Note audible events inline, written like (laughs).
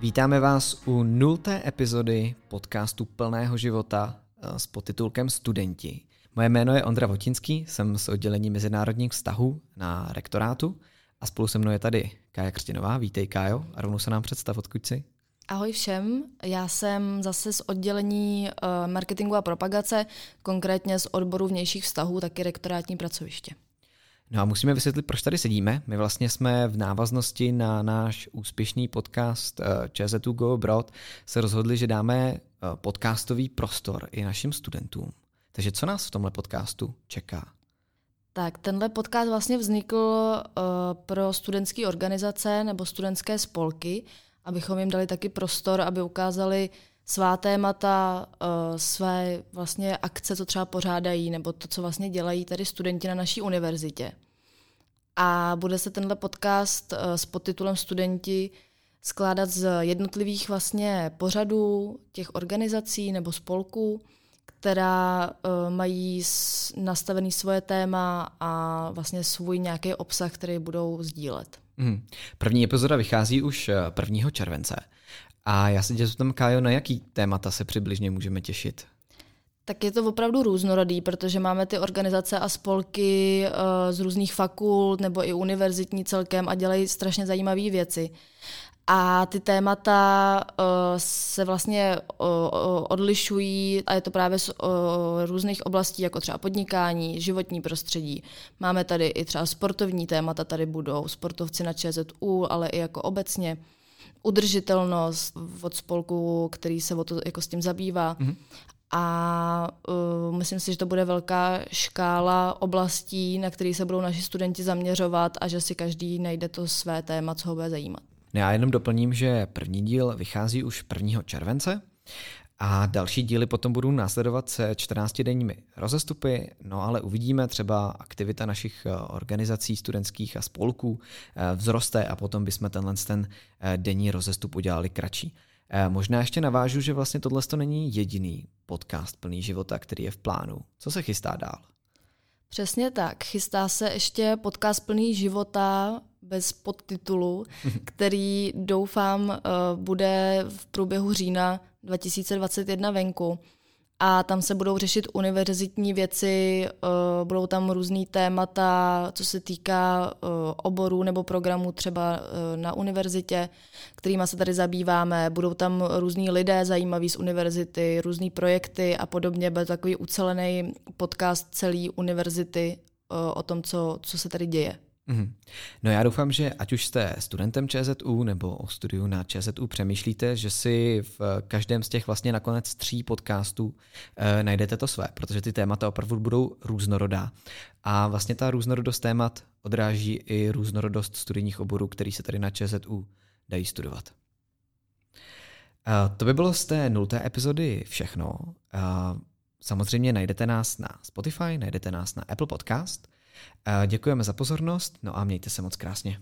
Vítáme vás u nulté epizody podcastu Plného života eh, s podtitulkem Studenti. Moje jméno je Ondra Votinský, jsem z oddělení mezinárodních vztahů na rektorátu a spolu se mnou je tady Kája Křtinová. Vítej Kájo a rovnou se nám představ, odkud jsi. Ahoj všem, já jsem zase z oddělení uh, marketingu a propagace, konkrétně z odboru vnějších vztahů, taky rektorátní pracoviště. No a musíme vysvětlit, proč tady sedíme. My vlastně jsme v návaznosti na náš úspěšný podcast uh, ČZU Go Abroad se rozhodli, že dáme uh, podcastový prostor i našim studentům. Takže co nás v tomhle podcastu čeká? Tak tenhle podcast vlastně vznikl uh, pro studentské organizace nebo studentské spolky, abychom jim dali taky prostor, aby ukázali svá témata, uh, své vlastně akce, co třeba pořádají, nebo to, co vlastně dělají tady studenti na naší univerzitě. A bude se tenhle podcast uh, s podtitulem Studenti skládat z jednotlivých vlastně pořadů těch organizací nebo spolků, která uh, mají nastavený svoje téma a vlastně svůj nějaký obsah, který budou sdílet. Hmm. První epizoda vychází už 1. Eh, července. A já se tě zeptám, Kájo, na jaký témata se přibližně můžeme těšit? Tak je to opravdu různorodý, protože máme ty organizace a spolky uh, z různých fakult nebo i univerzitní celkem a dělají strašně zajímavé věci. A ty témata uh, se vlastně odlišují a je to právě z různých oblastí, jako třeba podnikání, životní prostředí. Máme tady i třeba sportovní témata, tady budou sportovci na ČZU, ale i jako obecně udržitelnost od spolku, který se o to jako s tím zabývá. Mm-hmm. A uh, myslím si, že to bude velká škála oblastí, na které se budou naši studenti zaměřovat a že si každý najde to své téma, co ho bude zajímat. No já jenom doplním, že první díl vychází už 1. července a další díly potom budou následovat se 14-denními rozestupy, no ale uvidíme třeba aktivita našich eh, organizací studentských a spolků eh, vzroste a potom bychom tenhle ten eh, denní rozestup udělali kratší. Možná ještě navážu, že vlastně tohle to není jediný podcast plný života, který je v plánu. Co se chystá dál? Přesně tak. Chystá se ještě podcast plný života bez podtitulu, (laughs) který doufám eh, bude v průběhu října 2021 venku. A tam se budou řešit univerzitní věci, eh, budou tam různý témata, co se týká eh, oborů nebo programů třeba na univerzitě, kterými se tady zabýváme. Budou tam různí lidé zajímaví z univerzity, různý projekty a podobně. Bude takový ucelený podcast celé univerzity o tom, co, co se tady děje. Mm. No já doufám, že ať už jste studentem ČZU nebo o studiu na ČZU přemýšlíte, že si v každém z těch vlastně nakonec tří podcastů e, najdete to své, protože ty témata opravdu budou různorodá. A vlastně ta různorodost témat odráží i různorodost studijních oborů, který se tady na ČZU dají studovat. E, to by bylo z té nulté epizody všechno. Samozřejmě najdete nás na Spotify, najdete nás na Apple Podcast – Děkujeme za pozornost, no a mějte se moc krásně.